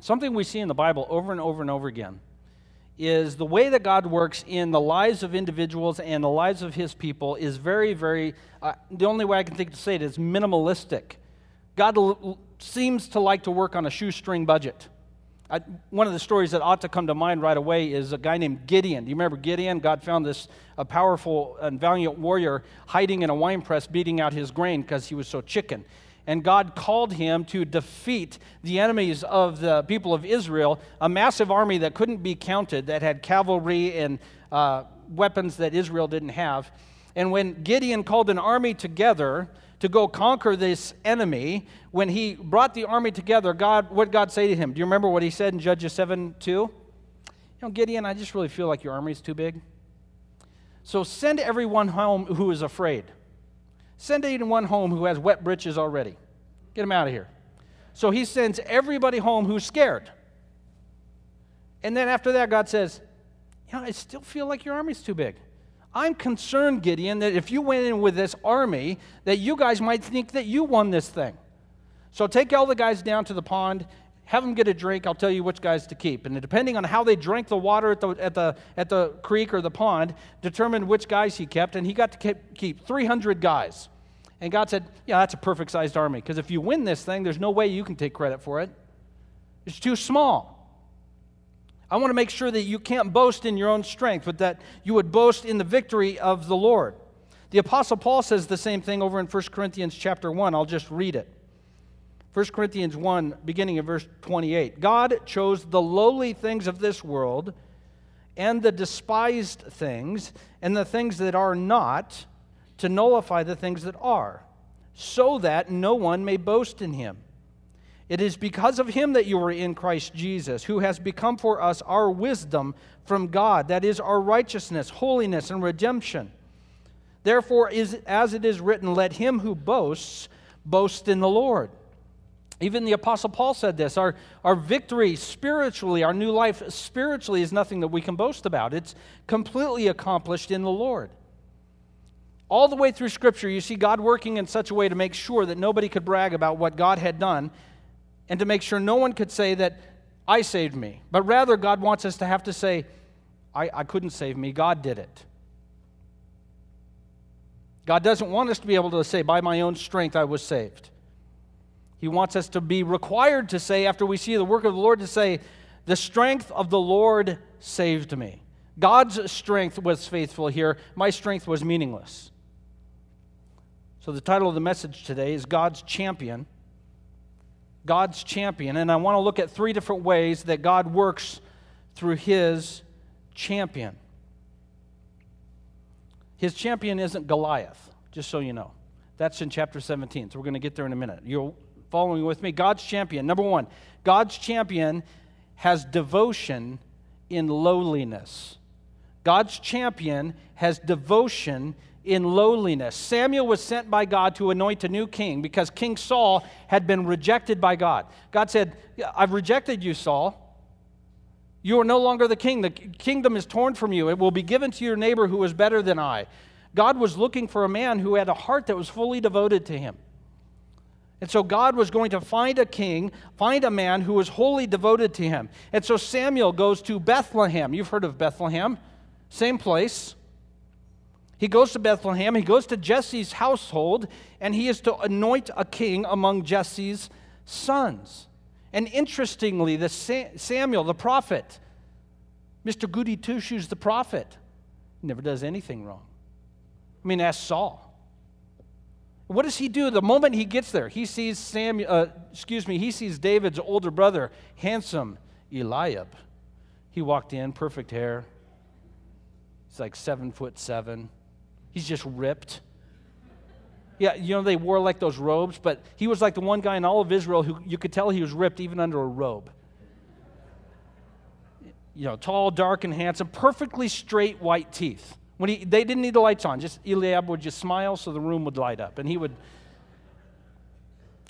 something we see in the Bible over and over and over again is the way that God works in the lives of individuals and the lives of his people is very, very, uh, the only way I can think to say it is minimalistic. God l- seems to like to work on a shoestring budget. I, one of the stories that ought to come to mind right away is a guy named Gideon. Do you remember Gideon? God found this a powerful and valiant warrior hiding in a wine press, beating out his grain because he was so chicken and God called him to defeat the enemies of the people of Israel, a massive army that couldn't be counted, that had cavalry and uh, weapons that Israel didn't have. And when Gideon called an army together to go conquer this enemy, when he brought the army together, God, what God say to him? Do you remember what he said in Judges 7 2? You know, Gideon, I just really feel like your army is too big. So send everyone home who is afraid. Send anyone home who has wet britches already. Get him out of here. So he sends everybody home who's scared. And then after that, God says, You know, I still feel like your army's too big. I'm concerned, Gideon, that if you went in with this army, that you guys might think that you won this thing. So take all the guys down to the pond, have them get a drink. I'll tell you which guys to keep. And depending on how they drank the water at the, at the, at the creek or the pond, determined which guys he kept. And he got to keep, keep 300 guys. And God said, Yeah, that's a perfect sized army. Because if you win this thing, there's no way you can take credit for it. It's too small. I want to make sure that you can't boast in your own strength, but that you would boast in the victory of the Lord. The apostle Paul says the same thing over in 1 Corinthians chapter 1. I'll just read it. 1 Corinthians 1, beginning of verse 28. God chose the lowly things of this world and the despised things and the things that are not to nullify the things that are, so that no one may boast in him. It is because of him that you are in Christ Jesus, who has become for us our wisdom from God, that is, our righteousness, holiness, and redemption. Therefore, is, as it is written, let him who boasts boast in the Lord. Even the Apostle Paul said this our, our victory spiritually, our new life spiritually, is nothing that we can boast about. It's completely accomplished in the Lord. All the way through Scripture, you see God working in such a way to make sure that nobody could brag about what God had done and to make sure no one could say that I saved me. But rather, God wants us to have to say, I, I couldn't save me, God did it. God doesn't want us to be able to say, by my own strength, I was saved. He wants us to be required to say, after we see the work of the Lord, to say, The strength of the Lord saved me. God's strength was faithful here, my strength was meaningless. So, the title of the message today is God's Champion. God's Champion. And I want to look at three different ways that God works through His champion. His champion isn't Goliath, just so you know. That's in chapter 17, so we're going to get there in a minute. You're following with me? God's champion. Number one, God's champion has devotion in lowliness. God's champion has devotion in lowliness. Samuel was sent by God to anoint a new king because King Saul had been rejected by God. God said, I've rejected you, Saul. You are no longer the king. The kingdom is torn from you. It will be given to your neighbor who is better than I. God was looking for a man who had a heart that was fully devoted to him. And so God was going to find a king, find a man who was wholly devoted to him. And so Samuel goes to Bethlehem. You've heard of Bethlehem, same place. He goes to Bethlehem, he goes to Jesse's household, and he is to anoint a king among Jesse's sons. And interestingly, the Samuel, the prophet, Mr. Goody Two Shoes, the prophet, never does anything wrong. I mean, ask Saul. What does he do the moment he gets there? He sees Samuel, uh, excuse me, he sees David's older brother, handsome Eliab. He walked in, perfect hair. He's like seven foot seven. He's just ripped. Yeah, you know, they wore like those robes, but he was like the one guy in all of Israel who you could tell he was ripped even under a robe. You know, tall, dark, and handsome, perfectly straight white teeth. When he, they didn't need the lights on, just Eliab would just smile so the room would light up. And he would,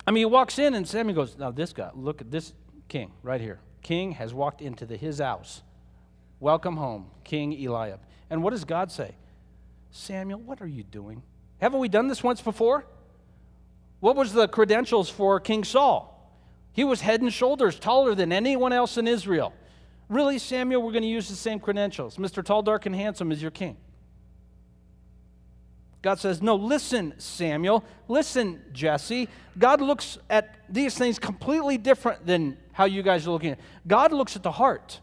I mean, he walks in and Samuel goes, Now, this guy, look at this king right here. King has walked into the, his house. Welcome home, King Eliab. And what does God say? Samuel, what are you doing? Haven't we done this once before? What was the credentials for King Saul? He was head and shoulders taller than anyone else in Israel. Really, Samuel, we're going to use the same credentials. Mr. Tall, Dark, and Handsome is your king. God says, No, listen, Samuel. Listen, Jesse. God looks at these things completely different than how you guys are looking at. God looks at the heart.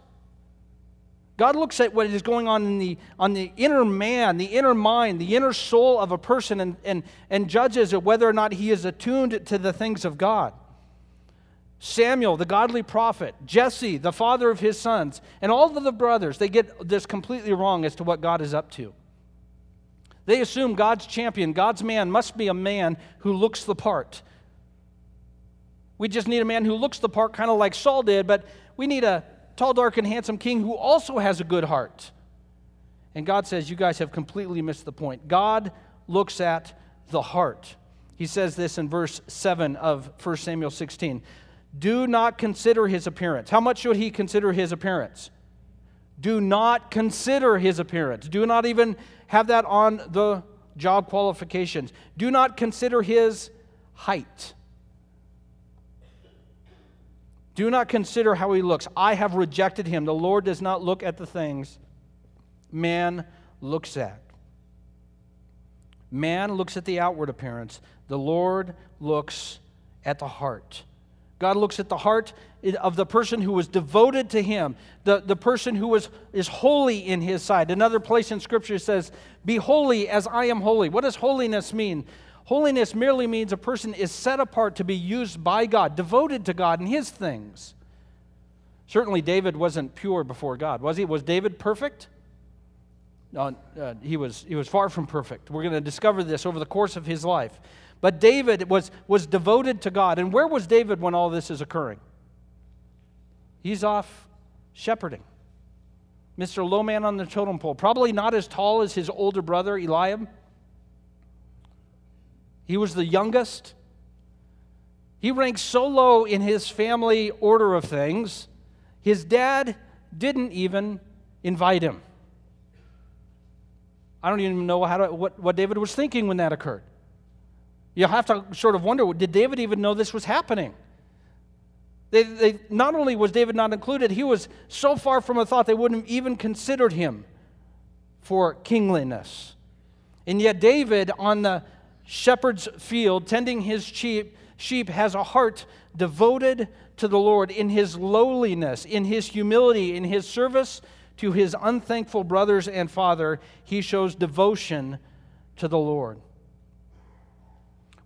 God looks at what is going on in the, on the inner man, the inner mind, the inner soul of a person, and, and, and judges it whether or not he is attuned to the things of God. Samuel, the godly prophet, Jesse, the father of his sons, and all of the brothers, they get this completely wrong as to what God is up to. They assume God's champion, God's man, must be a man who looks the part. We just need a man who looks the part, kind of like Saul did, but we need a tall, dark, and handsome king who also has a good heart. And God says, You guys have completely missed the point. God looks at the heart. He says this in verse 7 of 1 Samuel 16. Do not consider his appearance. How much should he consider his appearance? Do not consider his appearance. Do not even have that on the job qualifications. Do not consider his height. Do not consider how he looks. I have rejected him. The Lord does not look at the things man looks at. Man looks at the outward appearance, the Lord looks at the heart. God looks at the heart of the person who was devoted to Him, the, the person who was, is holy in His sight. Another place in Scripture says, Be holy as I am holy. What does holiness mean? Holiness merely means a person is set apart to be used by God, devoted to God and His things. Certainly, David wasn't pure before God, was he? Was David perfect? No, uh, he, was, he was far from perfect. We're going to discover this over the course of his life. But David was, was devoted to God. And where was David when all this is occurring? He's off shepherding. Mr. Low Man on the totem pole, probably not as tall as his older brother Eliab. He was the youngest. He ranked so low in his family order of things, his dad didn't even invite him. I don't even know how to, what, what David was thinking when that occurred. You'll have to sort of wonder did David even know this was happening? They, they, not only was David not included, he was so far from a thought they wouldn't have even considered him for kingliness. And yet, David, on the shepherd's field, tending his sheep, sheep, has a heart devoted to the Lord in his lowliness, in his humility, in his service to his unthankful brothers and father. He shows devotion to the Lord.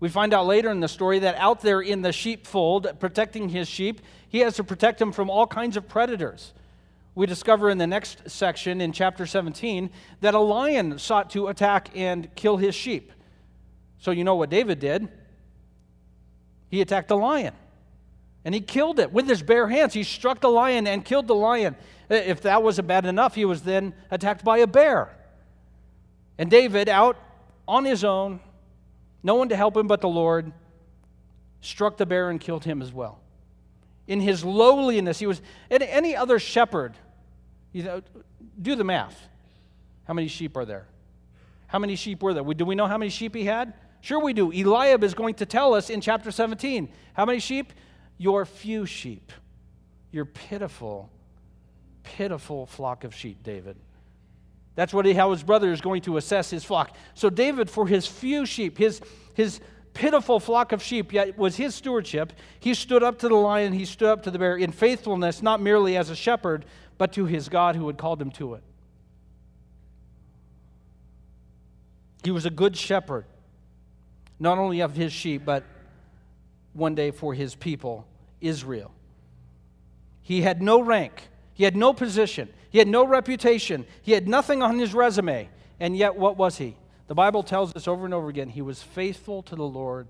We find out later in the story that out there in the sheepfold, protecting his sheep, he has to protect them from all kinds of predators. We discover in the next section in chapter 17 that a lion sought to attack and kill his sheep. So you know what David did? He attacked a lion and he killed it with his bare hands. He struck the lion and killed the lion. If that wasn't bad enough, he was then attacked by a bear. And David, out on his own, no one to help him but the Lord, struck the bear and killed him as well. In his lowliness, he was and any other shepherd. You know, do the math. How many sheep are there? How many sheep were there? Do we know how many sheep he had? Sure, we do. Eliab is going to tell us in chapter 17. How many sheep? Your few sheep. Your pitiful, pitiful flock of sheep, David. That's what he, how his brother is going to assess his flock. So David, for his few sheep, his, his pitiful flock of sheep, yet was his stewardship, he stood up to the lion, he stood up to the bear in faithfulness, not merely as a shepherd, but to his God who had called him to it. He was a good shepherd, not only of his sheep, but one day for his people, Israel. He had no rank, he had no position, he had no reputation, he had nothing on his resume. And yet, what was he? The Bible tells us over and over again he was faithful to the Lord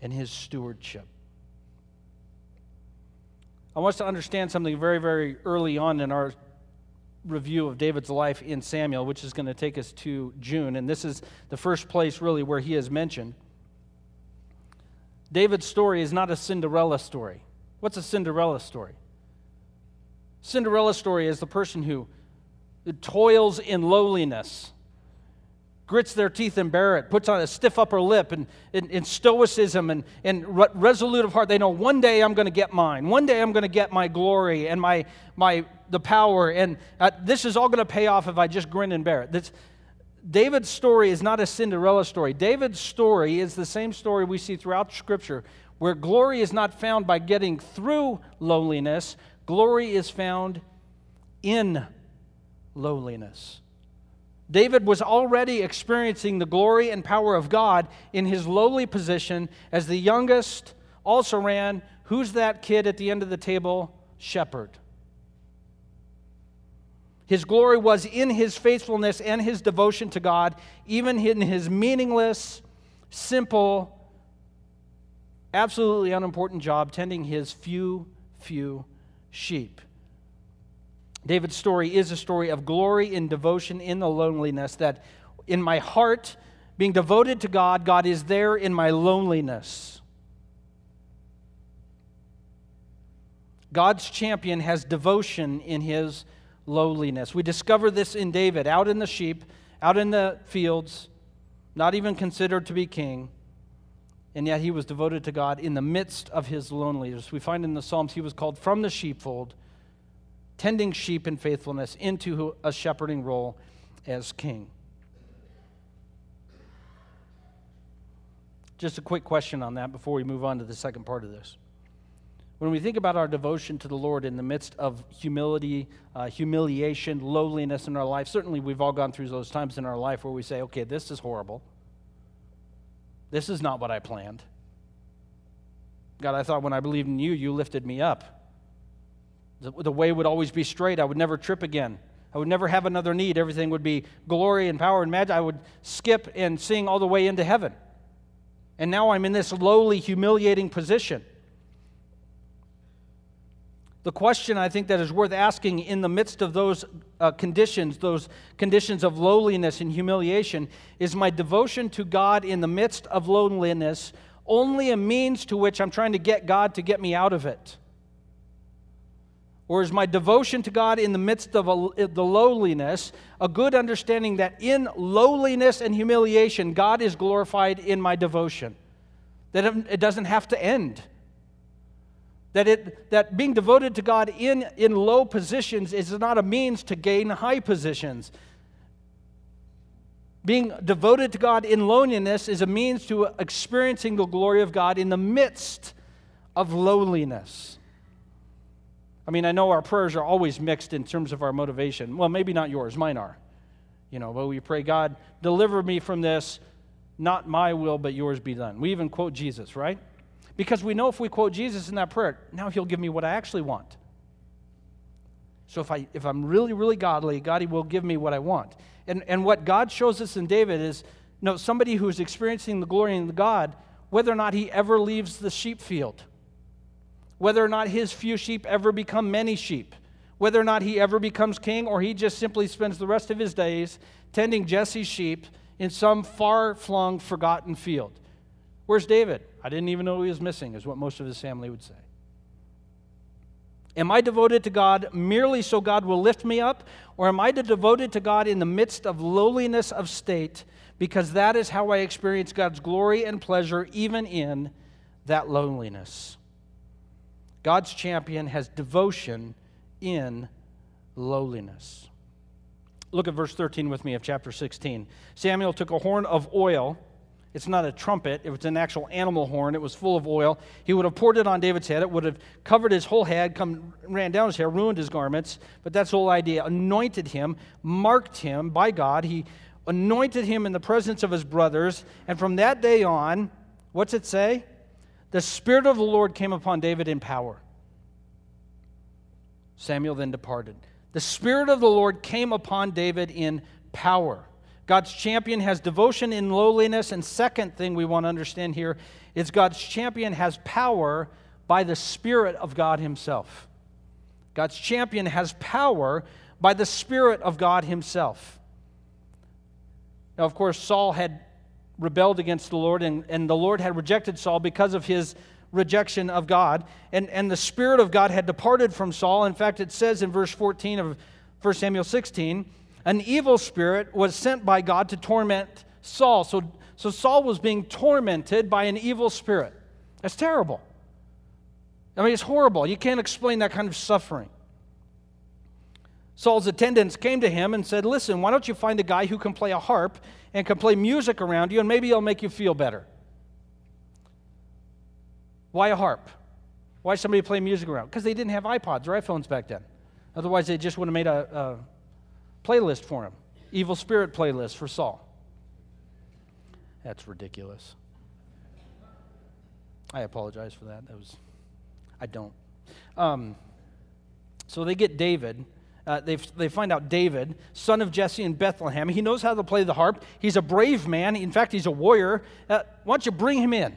and his stewardship. I want us to understand something very, very early on in our review of David's life in Samuel, which is going to take us to June. And this is the first place, really, where he is mentioned. David's story is not a Cinderella story. What's a Cinderella story? Cinderella story is the person who toils in lowliness, grits their teeth and bear it, puts on a stiff upper lip and, and, and stoicism and, and re- resolute of heart. They know one day I'm going to get mine. One day I'm going to get my glory and my, my, the power. And uh, this is all going to pay off if I just grin and bear it. This, David's story is not a Cinderella story. David's story is the same story we see throughout Scripture, where glory is not found by getting through lowliness, glory is found in lowliness. David was already experiencing the glory and power of God in his lowly position as the youngest, also ran. Who's that kid at the end of the table? Shepherd. His glory was in his faithfulness and his devotion to God, even in his meaningless, simple, absolutely unimportant job tending his few, few sheep. David's story is a story of glory and devotion in the loneliness, that in my heart, being devoted to God, God is there in my loneliness. God's champion has devotion in his lowliness. We discover this in David, out in the sheep, out in the fields, not even considered to be king, and yet he was devoted to God in the midst of his loneliness. We find in the Psalms he was called from the sheepfold tending sheep in faithfulness into a shepherding role as king. Just a quick question on that before we move on to the second part of this. When we think about our devotion to the Lord in the midst of humility, uh, humiliation, lowliness in our life, certainly we've all gone through those times in our life where we say, okay, this is horrible. This is not what I planned. God, I thought when I believed in you, you lifted me up. The, the way would always be straight. I would never trip again. I would never have another need. Everything would be glory and power and majesty. I would skip and sing all the way into heaven. And now I'm in this lowly, humiliating position. The question I think that is worth asking in the midst of those uh, conditions, those conditions of lowliness and humiliation, is my devotion to God in the midst of loneliness only a means to which I'm trying to get God to get me out of it? or is my devotion to God in the midst of a, the lowliness a good understanding that in lowliness and humiliation, God is glorified in my devotion? That it doesn't have to end. That, it, that being devoted to God in, in low positions is not a means to gain high positions. Being devoted to God in loneliness is a means to experiencing the glory of God in the midst of lowliness. I mean, I know our prayers are always mixed in terms of our motivation. Well, maybe not yours, mine are. You know, but we pray, God, deliver me from this, not my will, but yours be done. We even quote Jesus, right? Because we know if we quote Jesus in that prayer, now he'll give me what I actually want. So if, I, if I'm really, really godly, God he will give me what I want. And, and what God shows us in David is know, somebody who's experiencing the glory of God, whether or not he ever leaves the sheep field whether or not his few sheep ever become many sheep, whether or not he ever becomes king, or he just simply spends the rest of his days tending Jesse's sheep in some far flung, forgotten field. Where's David? I didn't even know he was missing, is what most of his family would say. Am I devoted to God merely so God will lift me up, or am I devoted to God in the midst of lowliness of state because that is how I experience God's glory and pleasure even in that loneliness? God's champion has devotion in lowliness. Look at verse 13 with me of chapter 16. Samuel took a horn of oil. It's not a trumpet, it was an actual animal horn. It was full of oil. He would have poured it on David's head. It would have covered his whole head, come, ran down his hair, ruined his garments. But that's the whole idea. Anointed him, marked him by God. He anointed him in the presence of his brothers. And from that day on, what's it say? The Spirit of the Lord came upon David in power. Samuel then departed. The Spirit of the Lord came upon David in power. God's champion has devotion in lowliness. And second thing we want to understand here is God's champion has power by the Spirit of God Himself. God's champion has power by the Spirit of God Himself. Now, of course, Saul had rebelled against the Lord, and, and the Lord had rejected Saul because of his rejection of God. And, and the Spirit of God had departed from Saul. In fact, it says in verse 14 of 1 Samuel 16, an evil spirit was sent by God to torment Saul. So, so Saul was being tormented by an evil spirit. That's terrible. I mean, it's horrible. You can't explain that kind of suffering. Saul's attendants came to him and said, Listen, why don't you find a guy who can play a harp and can play music around you, and maybe he'll make you feel better? Why a harp? Why somebody play music around? Because they didn't have iPods or iPhones back then. Otherwise, they just would have made a, a playlist for him evil spirit playlist for Saul. That's ridiculous. I apologize for that. That was, I don't. Um, so they get David. Uh, they, they find out David, son of Jesse in Bethlehem. He knows how to play the harp. He's a brave man. In fact, he's a warrior. Uh, why don't you bring him in?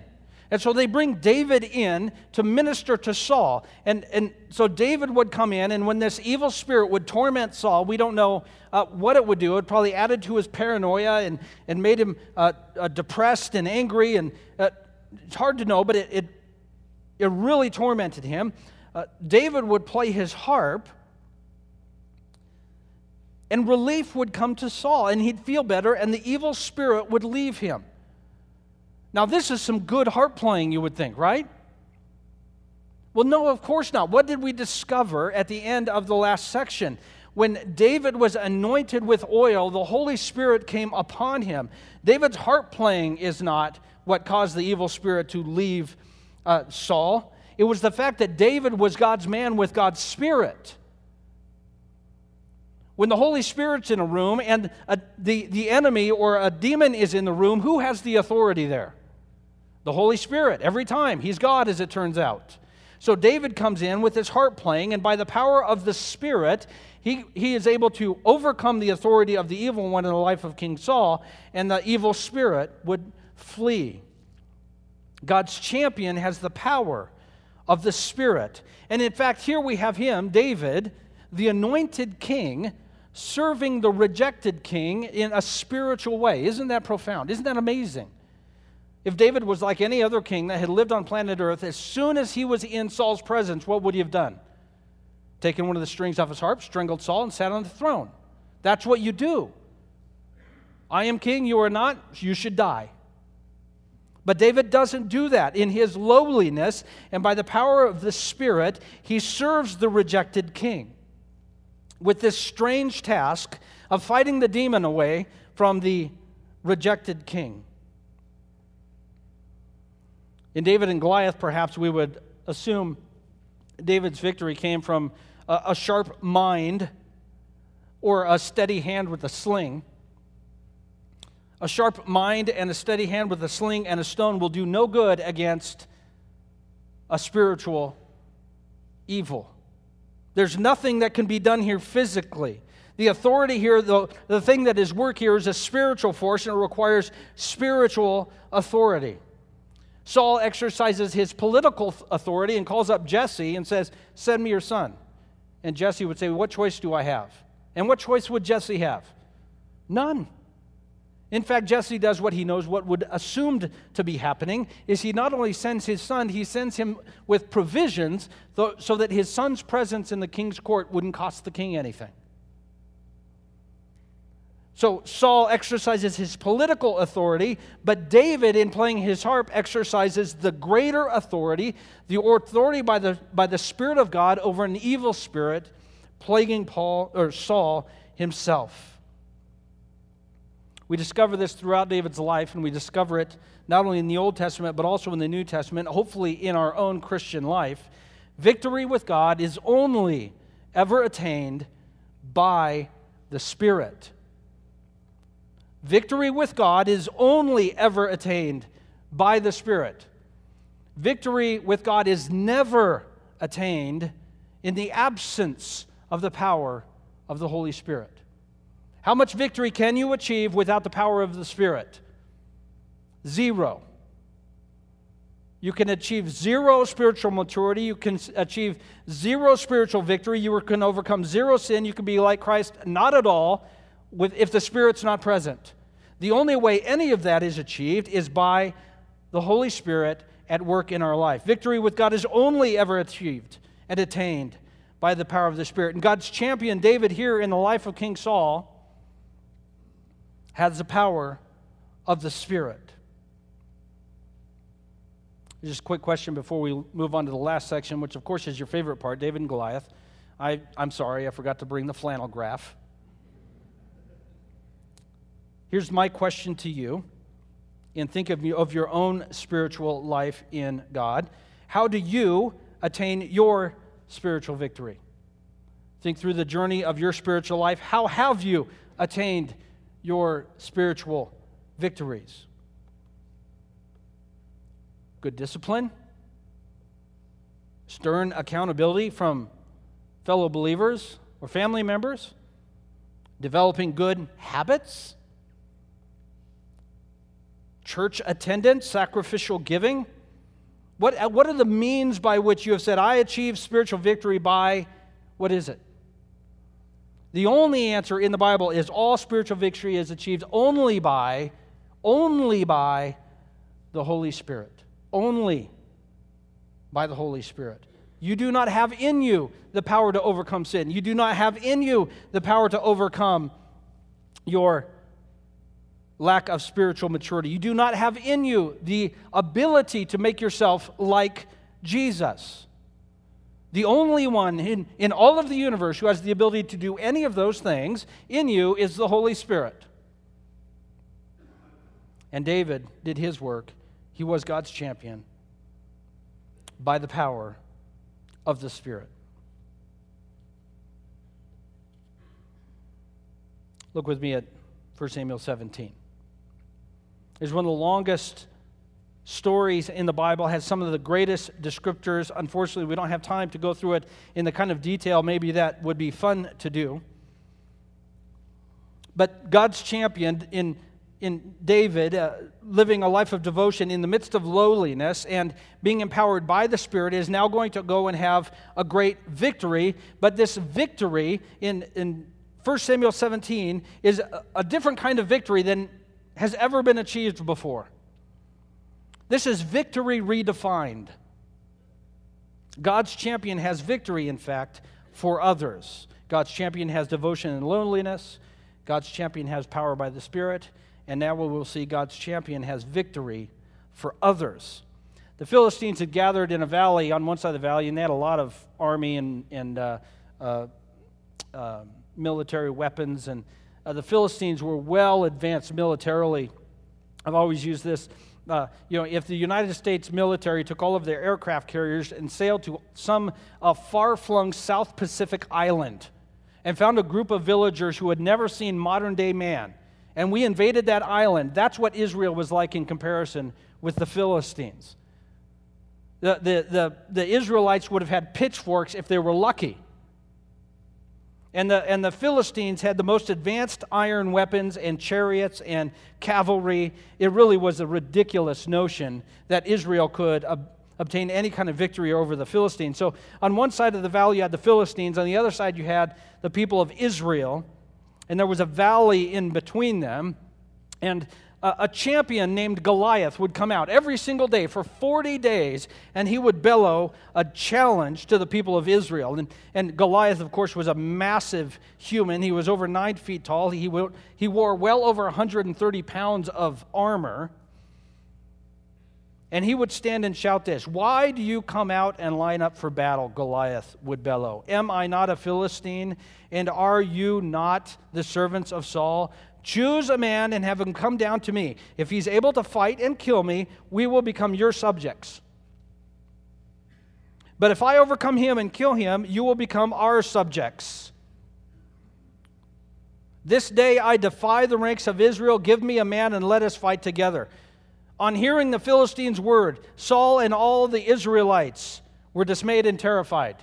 And so they bring David in to minister to Saul. And, and so David would come in, and when this evil spirit would torment Saul, we don't know uh, what it would do. It probably added to his paranoia and, and made him uh, uh, depressed and angry. And uh, it's hard to know, but it, it, it really tormented him. Uh, David would play his harp, and relief would come to Saul, and he'd feel better, and the evil spirit would leave him. Now, this is some good harp playing, you would think, right? Well, no, of course not. What did we discover at the end of the last section? When David was anointed with oil, the Holy Spirit came upon him. David's harp playing is not what caused the evil spirit to leave uh, Saul. It was the fact that David was God's man with God's Spirit. When the Holy Spirit's in a room and a, the, the enemy or a demon is in the room, who has the authority there? The Holy Spirit, every time. He's God, as it turns out. So David comes in with his harp playing, and by the power of the Spirit, he, he is able to overcome the authority of the evil one in the life of King Saul, and the evil spirit would flee. God's champion has the power of the Spirit. And in fact, here we have him, David, the anointed king, serving the rejected king in a spiritual way. Isn't that profound? Isn't that amazing? If David was like any other king that had lived on planet Earth, as soon as he was in Saul's presence, what would he have done? Taken one of the strings off his harp, strangled Saul, and sat on the throne. That's what you do. I am king, you are not, you should die. But David doesn't do that. In his lowliness and by the power of the Spirit, he serves the rejected king with this strange task of fighting the demon away from the rejected king. In David and Goliath, perhaps we would assume David's victory came from a, sharp mind or a steady hand with a sling. A sharp mind and a steady hand with a sling and a stone will do no good against a spiritual evil. There's nothing that can be done here physically. The authority here, the, the thing that is work here is a spiritual force and it requires spiritual authority. Saul exercises his political authority and calls up Jesse and says, Send me your son. And Jesse would say, What choice do I have? And what choice would Jesse have? None. In fact, Jesse does what he knows what would assumed to be happening is he not only sends his son, he sends him with provisions so that his son's presence in the king's court wouldn't cost the king anything. So Saul exercises his political authority, but David, in playing his harp, exercises the greater authority, the authority by the, by the Spirit of God over an evil spirit plaguing Paul or Saul himself. We discover this throughout David's life, and we discover it not only in the Old Testament, but also in the New Testament, hopefully in our own Christian life. Victory with God is only ever attained by the Spirit. Victory with God is only ever attained by the Spirit. Victory with God is never attained in the absence of the power of the Holy Spirit. How much victory can you achieve without the power of the Spirit? Zero. You can achieve zero spiritual maturity. You can achieve zero spiritual victory. You can overcome zero sin. You can be like Christ, not at all, with, if the Spirit's not present. The only way any of that is achieved is by the Holy Spirit at work in our life. Victory with God is only ever achieved and attained by the power of the Spirit. And God's champion, David, here in the life of King Saul, has the power of the Spirit. Just a quick question before we move on to the last section, which of course is your favorite part David and Goliath. I, I'm sorry, I forgot to bring the flannel graph. Here's my question to you, and think of, of your own spiritual life in God. How do you attain your spiritual victory? Think through the journey of your spiritual life. How have you attained your spiritual victories? good discipline, stern accountability from fellow believers or family members, developing good habits, church attendance, sacrificial giving. What, what are the means by which you have said, I achieve spiritual victory by, what is it? The only answer in the Bible is all spiritual victory is achieved only by, only by the Holy Spirit only by the Holy Spirit. You do not have in you the power to overcome sin. You do not have in you the power to overcome your lack of spiritual maturity. You do not have in you the ability to make yourself like Jesus. The only one in, in all of the universe who has the ability to do any of those things in you is the Holy Spirit. And David did his work he was God's champion by the power of the Spirit. Look with me at 1 Samuel 17. It's one of the longest stories in the Bible, has some of the greatest descriptors. Unfortunately, we don't have time to go through it in the kind of detail maybe that would be fun to do. But God's champion in in David, uh, living a life of devotion in the midst of lowliness and being empowered by the Spirit, is now going to go and have a great victory. But this victory in, in 1 Samuel 17 is a, a different kind of victory than has ever been achieved before. This is victory redefined. God's champion has victory, in fact, for others. God's champion has devotion and loneliness. God's champion has power by the Spirit and now we will see God's champion has victory for others. The Philistines had gathered in a valley on one side of the valley, and they had a lot of army and, and uh, uh, uh, military weapons. And uh, the Philistines were well advanced militarily. I've always used this. Uh, you know, if the United States military took all of their aircraft carriers and sailed to some uh, far flung South Pacific island and found a group of villagers who had never seen modern day man, and we invaded that island. That's what Israel was like in comparison with the Philistines. The, the, the, the Israelites would have had pitchforks if they were lucky. And the, and the Philistines had the most advanced iron weapons and chariots and cavalry. It really was a ridiculous notion that Israel could ob- obtain any kind of victory over the Philistines. So, on one side of the valley, you had the Philistines, on the other side, you had the people of Israel and there was a valley in between them. And a, champion named Goliath would come out every single day for 40 days, and he would bellow a challenge to the people of Israel. And, and Goliath, of course, was a massive human. He was over nine feet tall. He, he wore well over 130 pounds of armor. And he would stand and shout this Why do you come out and line up for battle? Goliath would bellow. Am I not a Philistine? And are you not the servants of Saul? Choose a man and have him come down to me. If he's able to fight and kill me, we will become your subjects. But if I overcome him and kill him, you will become our subjects. This day I defy the ranks of Israel. Give me a man and let us fight together. On hearing the Philistines' word, Saul and all the Israelites were dismayed and terrified.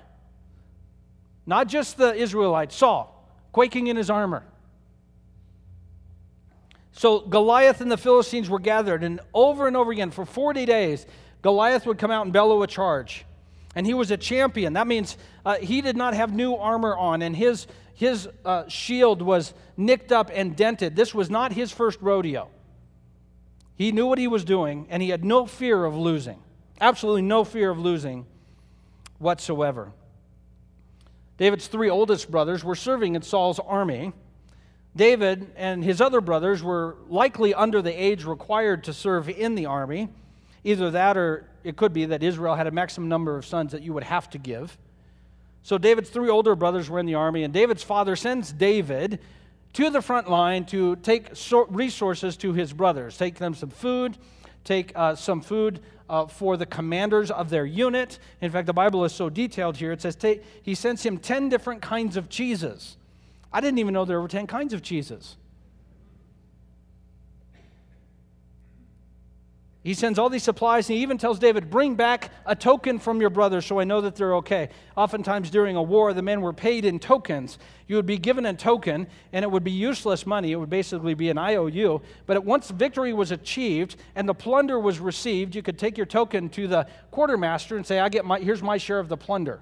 Not just the Israelites, Saul, quaking in his armor. So Goliath and the Philistines were gathered, and over and over again, for 40 days, Goliath would come out and bellow a charge. And he was a champion. That means uh, he did not have new armor on, and his, his uh, shield was nicked up and dented. This was not his first rodeo. He knew what he was doing, and he had no fear of losing. Absolutely no fear of losing whatsoever. David's three oldest brothers were serving in Saul's army. David and his other brothers were likely under the age required to serve in the army. Either that or it could be that Israel had a maximum number of sons that you would have to give. So David's three older brothers were in the army, and David's father sends David to the front line to take resources to his brothers, take them some food, take uh, some food uh, for the commanders of their unit. In fact, the Bible is so detailed here. It says he sends him 10 different kinds of cheeses. I didn't even know there were 10 kinds of cheeses. He sends all these supplies, and he even tells David, Bring back a token from your brothers so I know that they're okay. Oftentimes during a war, the men were paid in tokens. You would be given a token, and it would be useless money. It would basically be an IOU. But once victory was achieved and the plunder was received, you could take your token to the quartermaster and say, I get my, Here's my share of the plunder.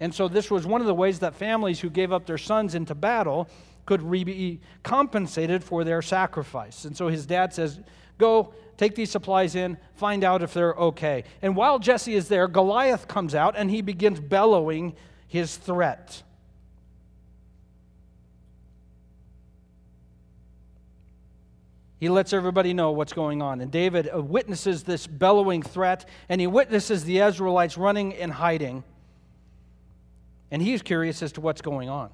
And so this was one of the ways that families who gave up their sons into battle could be compensated for their sacrifice. And so his dad says, Go take these supplies in, find out if they're okay. And while Jesse is there, Goliath comes out and he begins bellowing his threat. He lets everybody know what's going on. And David uh, witnesses this bellowing threat, and he witnesses the Israelites running and hiding. And he's curious as to what's going on.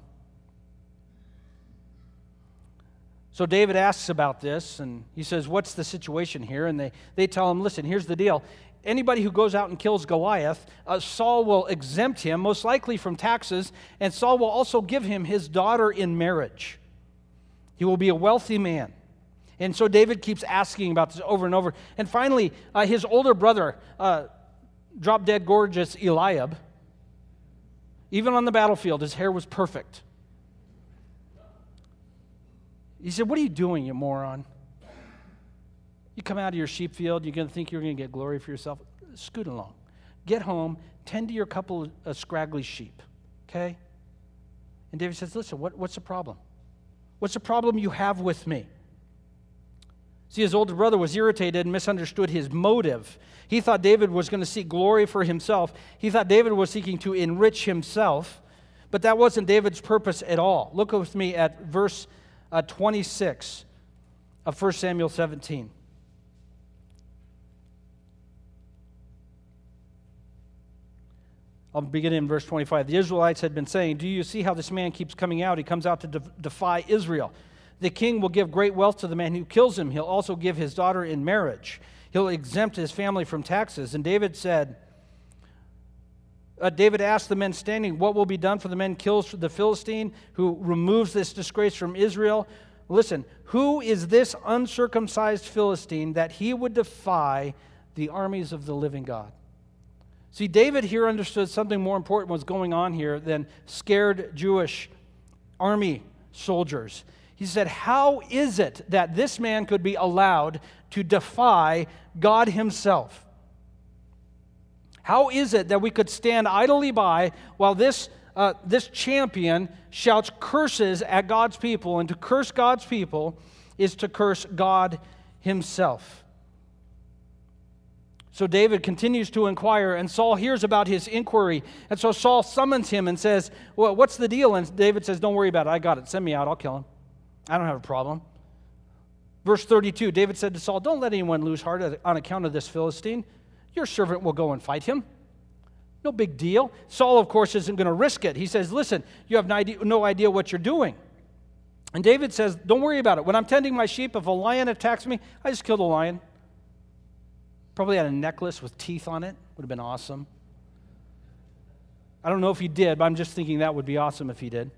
So David asks about this, and he says, What's the situation here? And they, they tell him, Listen, here's the deal. Anybody who goes out and kills Goliath, uh, Saul will exempt him, most likely from taxes, and Saul will also give him his daughter in marriage. He will be a wealthy man. And so David keeps asking about this over and over. And finally, uh, his older brother, uh, drop dead gorgeous Eliab, even on the battlefield, his hair was perfect. He said, What are you doing, you moron? You come out of your sheep field, you're going to think you're going to get glory for yourself. Scoot along. Get home, tend to your couple of scraggly sheep, okay? And David says, Listen, what, what's the problem? What's the problem you have with me? See, his older brother was irritated and misunderstood his motive. He thought David was going to seek glory for himself. He thought David was seeking to enrich himself, but that wasn't David's purpose at all. Look with me at verse uh, 26 of 1 Samuel 17. I'll begin in verse 25. The Israelites had been saying, Do you see how this man keeps coming out? He comes out to de- defy Israel. The king will give great wealth to the man who kills him. He'll also give his daughter in marriage. He'll exempt his family from taxes. And David said, uh, David asked the men standing, What will be done for the men kills the Philistine who removes this disgrace from Israel? Listen, who is this uncircumcised Philistine that he would defy the armies of the living God? See, David here understood something more important was going on here than scared Jewish army soldiers. He said, How is it that this man could be allowed to defy God himself? How is it that we could stand idly by while this, uh, this champion shouts curses at God's people? And to curse God's people is to curse God himself. So David continues to inquire, and Saul hears about his inquiry. And so Saul summons him and says, Well, what's the deal? And David says, Don't worry about it. I got it. Send me out. I'll kill him. I don't have a problem. Verse 32 David said to Saul, Don't let anyone lose heart on account of this Philistine. Your servant will go and fight him. No big deal. Saul, of course, isn't going to risk it. He says, Listen, you have no idea, what you're doing. And David says, Don't worry about it. When I'm tending my sheep, if a lion attacks me, I just kill the lion. Probably had a necklace with teeth on it. Would have been awesome. I don't know if he did, but I'm just thinking that would be awesome if he did.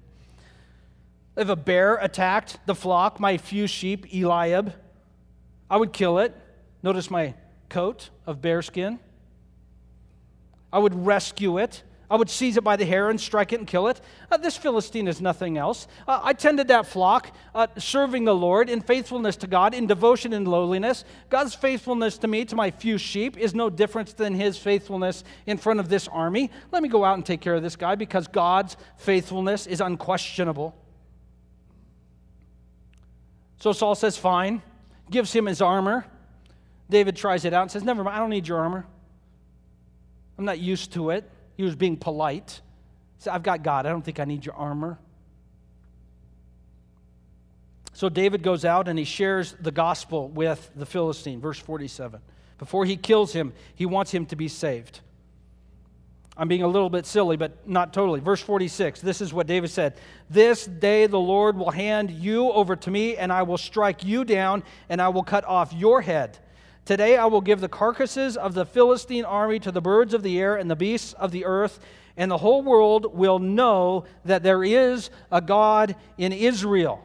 If a bear attacked the flock, my few sheep, Eliab, I would kill it. Notice my coat of bearskin. I would rescue it. I would seize it by the hair and strike it and kill it. Uh, this Philistine is nothing else. Uh, I tended that flock, uh, serving the Lord in faithfulness to God, in devotion and lowliness. God's faithfulness to me, to my few sheep, is no different than his faithfulness in front of this army. Let me go out and take care of this guy because God's faithfulness is unquestionable. So Saul says, Fine, gives him his armor. David tries it out and says, Never mind, I don't need your armor. I'm not used to it. He was being polite. He said, I've got God. I don't think I need your armor. So David goes out and he shares the gospel with the Philistine, verse 47. Before he kills him, he wants him to be saved. I'm being a little bit silly, but not totally. Verse 46, this is what David said This day the Lord will hand you over to me, and I will strike you down, and I will cut off your head. Today I will give the carcasses of the Philistine army to the birds of the air and the beasts of the earth, and the whole world will know that there is a God in Israel.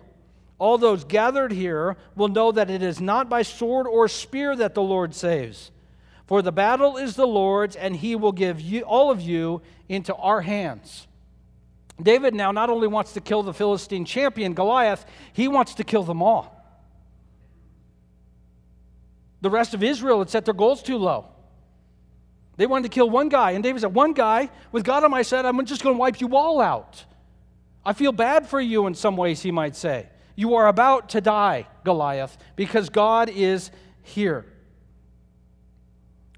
All those gathered here will know that it is not by sword or spear that the Lord saves. For the battle is the Lord's, and he will give you, all of you into our hands. David now not only wants to kill the Philistine champion, Goliath, he wants to kill them all. The rest of Israel had set their goals too low. They wanted to kill one guy, and David said, One guy, with God on my side, I'm just going to wipe you all out. I feel bad for you in some ways, he might say. You are about to die, Goliath, because God is here.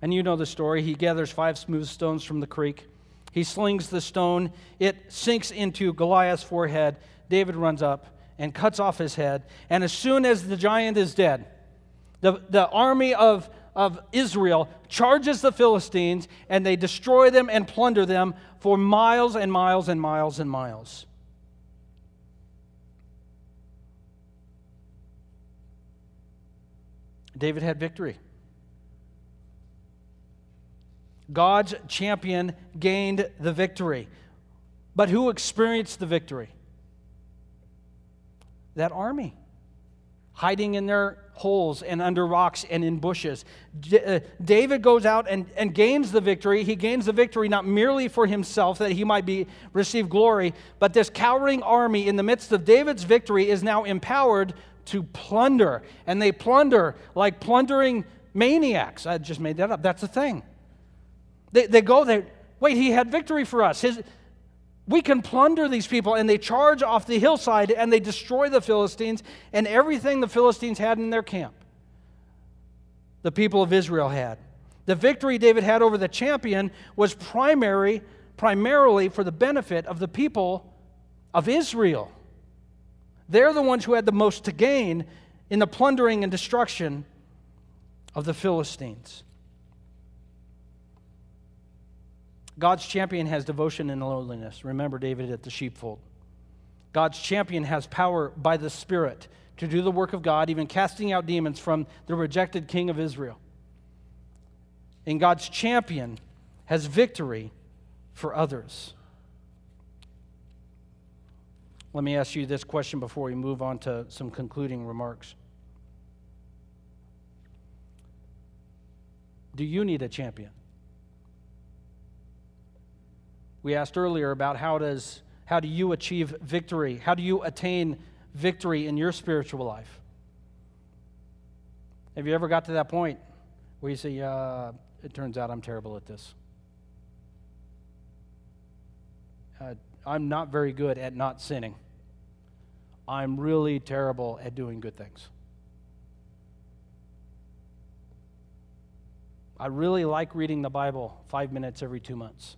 And you know the story. He gathers five smooth stones from the creek. He slings the stone. It sinks into Goliath's forehead. David runs up and cuts off his head. And as soon as the giant is dead, the, the army of, of Israel charges the Philistines and they destroy them and plunder them for miles and miles and miles and miles. David had victory. God's champion gained the victory. But who experienced the victory? That army, hiding in their holes and under rocks and in bushes. D- uh, David goes out and, and gains the victory. He gains the victory not merely for himself, that he might be receive glory, but this cowering army in the midst of David's victory is now empowered to plunder. And they plunder like plundering maniacs. I just made that up. That's a thing. They, they go there, wait, he had victory for us. His, we can plunder these people, and they charge off the hillside and they destroy the Philistines and everything the Philistines had in their camp. The people of Israel had. The victory David had over the champion was primary, primarily for the benefit of the people of Israel. They're the ones who had the most to gain in the plundering and destruction of the Philistines. God's champion has devotion and lowliness. Remember David at the sheepfold. God's champion has power by the Spirit to do the work of God, even casting out demons from the rejected king of Israel. And God's champion has victory for others. Let me ask you this question before we move on to some concluding remarks. Do you need a champion? We asked earlier about how does how do you achieve victory? How do you attain victory in your spiritual life? Have you ever got to that point where you say, uh, it turns out I'm terrible at this? Uh, I'm not very good at not sinning. I'm really terrible at doing good things. I really like reading the Bible five minutes every two months.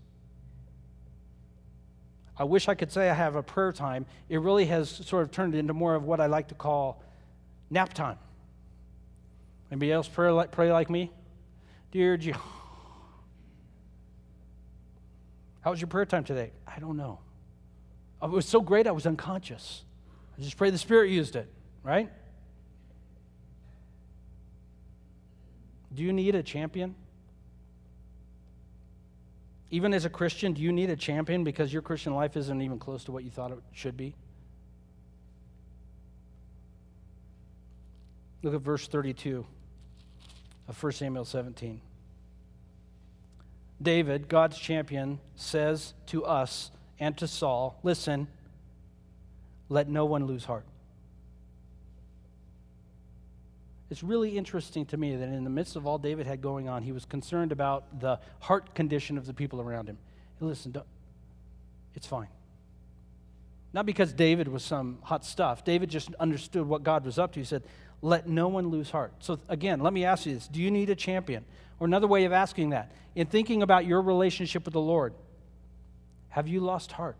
I wish I could say I have a prayer time. It really has sort of turned into more of what I like to call nap time. Anybody else pray like, pray like me? Dear Jehovah. How was your prayer time today? I don't know. It was so great I was unconscious. I just pray the Spirit used it, right? Do you need a champion? Even as a Christian, do you need a champion because your Christian life isn't even close to what you thought it should be? Look at verse 32 of 1 Samuel 17. David, God's champion, says to us and to Saul, Listen, let no one lose heart. It's really interesting to me that in the midst of all David had going on, he was concerned about the heart condition of the people around him. Listen, it's fine. Not because David was some hot stuff. David just understood what God was up to. He said, Let no one lose heart. So, again, let me ask you this Do you need a champion? Or another way of asking that, in thinking about your relationship with the Lord, have you lost heart?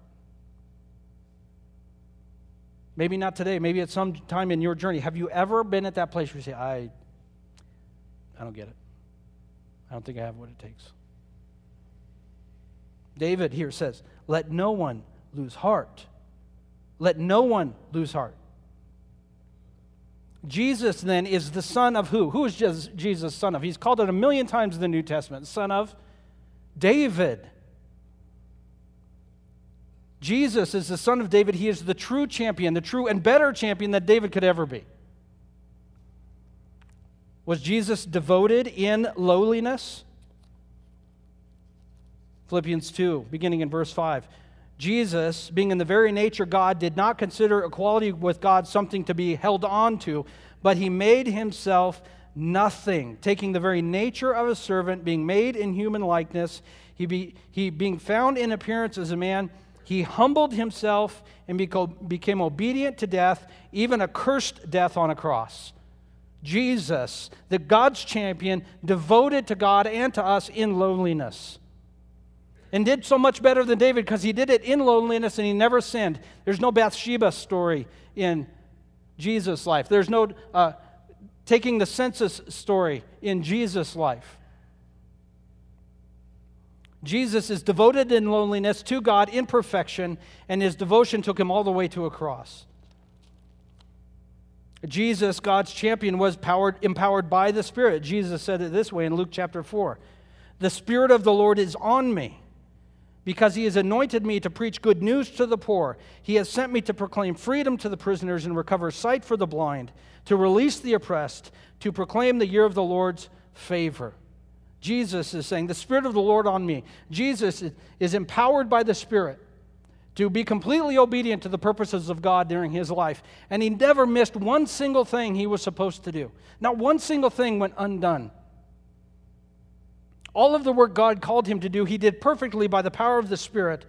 Maybe not today, maybe at some time in your journey. Have you ever been at that place where you say, I, I don't get it? I don't think I have what it takes. David here says, Let no one lose heart. Let no one lose heart. Jesus then is the son of who? Who is Jesus son of? He's called it a million times in the New Testament. Son of David. Jesus is the son of David. He is the true champion, the true and better champion that David could ever be. Was Jesus devoted in lowliness? Philippians 2, beginning in verse 5. Jesus, being in the very nature God, did not consider equality with God something to be held on to, but he made himself nothing, taking the very nature of a servant, being made in human likeness. He, be, he being found in appearance as a man, he humbled himself and became obedient to death, even a cursed death on a cross. Jesus, the God's champion, devoted to God and to us in loneliness. and did so much better than David because he did it in loneliness and he never sinned. There's no Bathsheba story in Jesus' life, there's no uh, taking the census story in Jesus' life. Jesus is devoted in loneliness to God in perfection, and his devotion took him all the way to a cross. Jesus, God's champion, was powered, empowered by the Spirit. Jesus said it this way in Luke chapter 4 The Spirit of the Lord is on me because he has anointed me to preach good news to the poor. He has sent me to proclaim freedom to the prisoners and recover sight for the blind, to release the oppressed, to proclaim the year of the Lord's favor. Jesus is saying, The Spirit of the Lord on me. Jesus is empowered by the Spirit to be completely obedient to the purposes of God during his life. And he never missed one single thing he was supposed to do. Not one single thing went undone. All of the work God called him to do, he did perfectly by the power of the Spirit.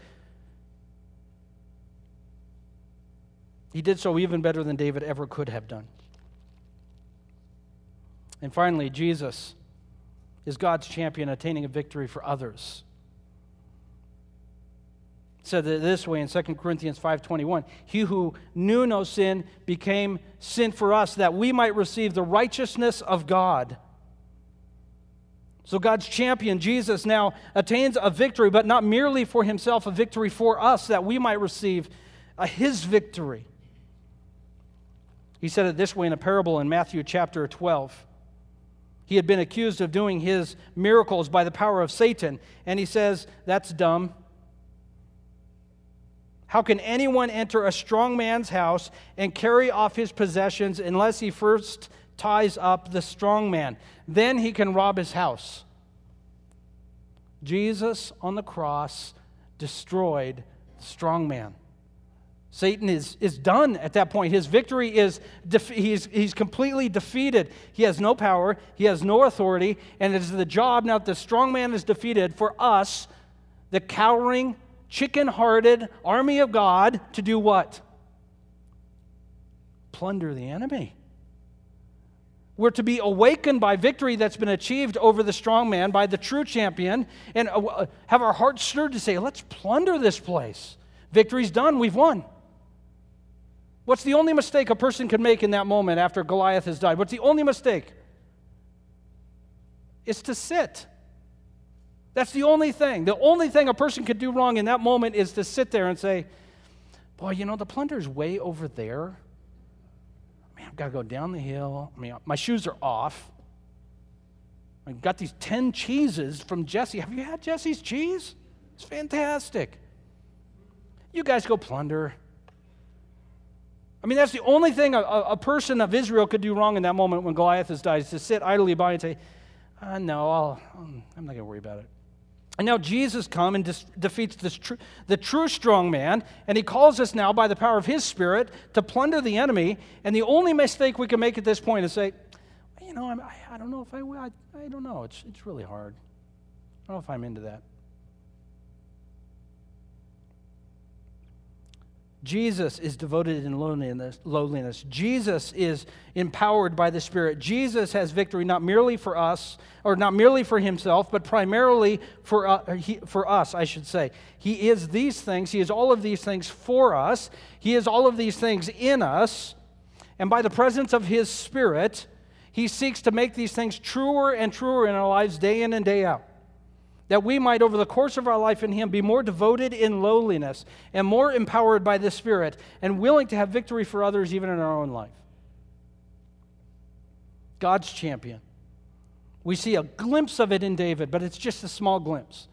He did so even better than David ever could have done. And finally, Jesus is God's champion attaining a victory for others. said it this way in 2 Corinthians 5:21, "He who knew no sin became sin for us that we might receive the righteousness of God." So God's champion, Jesus, now attains a victory, but not merely for himself, a victory for us that we might receive a, his victory. He said it this way in a parable in Matthew chapter 12. He had been accused of doing his miracles by the power of Satan, and he says, That's dumb. How can anyone enter a strong man's house and carry off his possessions unless he first ties up the strong man. Then he can rob his house. Jesus on the cross destroyed the strong man. Satan is, is done at that point. His victory is, he's, he's completely defeated. He has no power, he has no authority, and it is the job now that the strong man is defeated for us, the cowering, chicken hearted army of God, to do what? Plunder the enemy. We're to be awakened by victory that's been achieved over the strong man by the true champion and uh, have our hearts stirred to say, let's plunder this place. Victory's done, we've won. What's the only mistake a person can make in that moment after Goliath has died? What's the only mistake? It's to sit. That's the only thing. The only thing a person could do wrong in that moment is to sit there and say, Boy, you know, the plunder's way over there man, I've got to go down the hill. I mean, my shoes are off. I've got these 10 cheeses from Jesse. Have you had Jesse's cheese? It's fantastic. You guys go plunder. I mean, that's the only thing a, a, person of Israel could do wrong in that moment when Goliath has died, is to sit idly by and say, uh, no, I'll, I'm not going to worry about it. And now Jesus comes and dis- defeats tr- the true strong man, and he calls us now by the power of his spirit to plunder the enemy. And the only mistake we can make at this point is say, you know, I'm, I, I don't know if I will. I, I don't know. It's, it's really hard. I don't know if I'm into that. Jesus is devoted in lowliness. Jesus is empowered by the Spirit. Jesus has victory not merely for us, or not merely for himself, but primarily for, uh, he, for us, I should say. He is these things, He is all of these things for us, He is all of these things in us, and by the presence of His Spirit, He seeks to make these things truer and truer in our lives day in and day out that we might, over the course of our life in Him, be more devoted in lowliness and more empowered by the Spirit and willing to have victory for others even in our own life. God's champion. We see a glimpse of it in David, but it's just a small glimpse.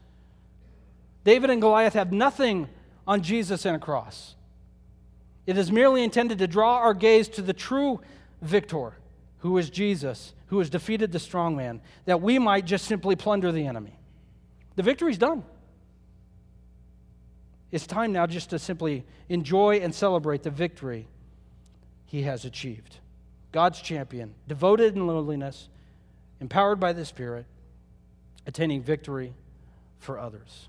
David and Goliath have nothing on Jesus and a cross. It is merely intended to draw our gaze to the true victor, who is Jesus, who has defeated the strong man, that we might just simply plunder the enemy. The victory's done. It's time now just to simply enjoy and celebrate the victory he has achieved. God's champion, devoted in lowliness, empowered by the Spirit, attaining victory for others.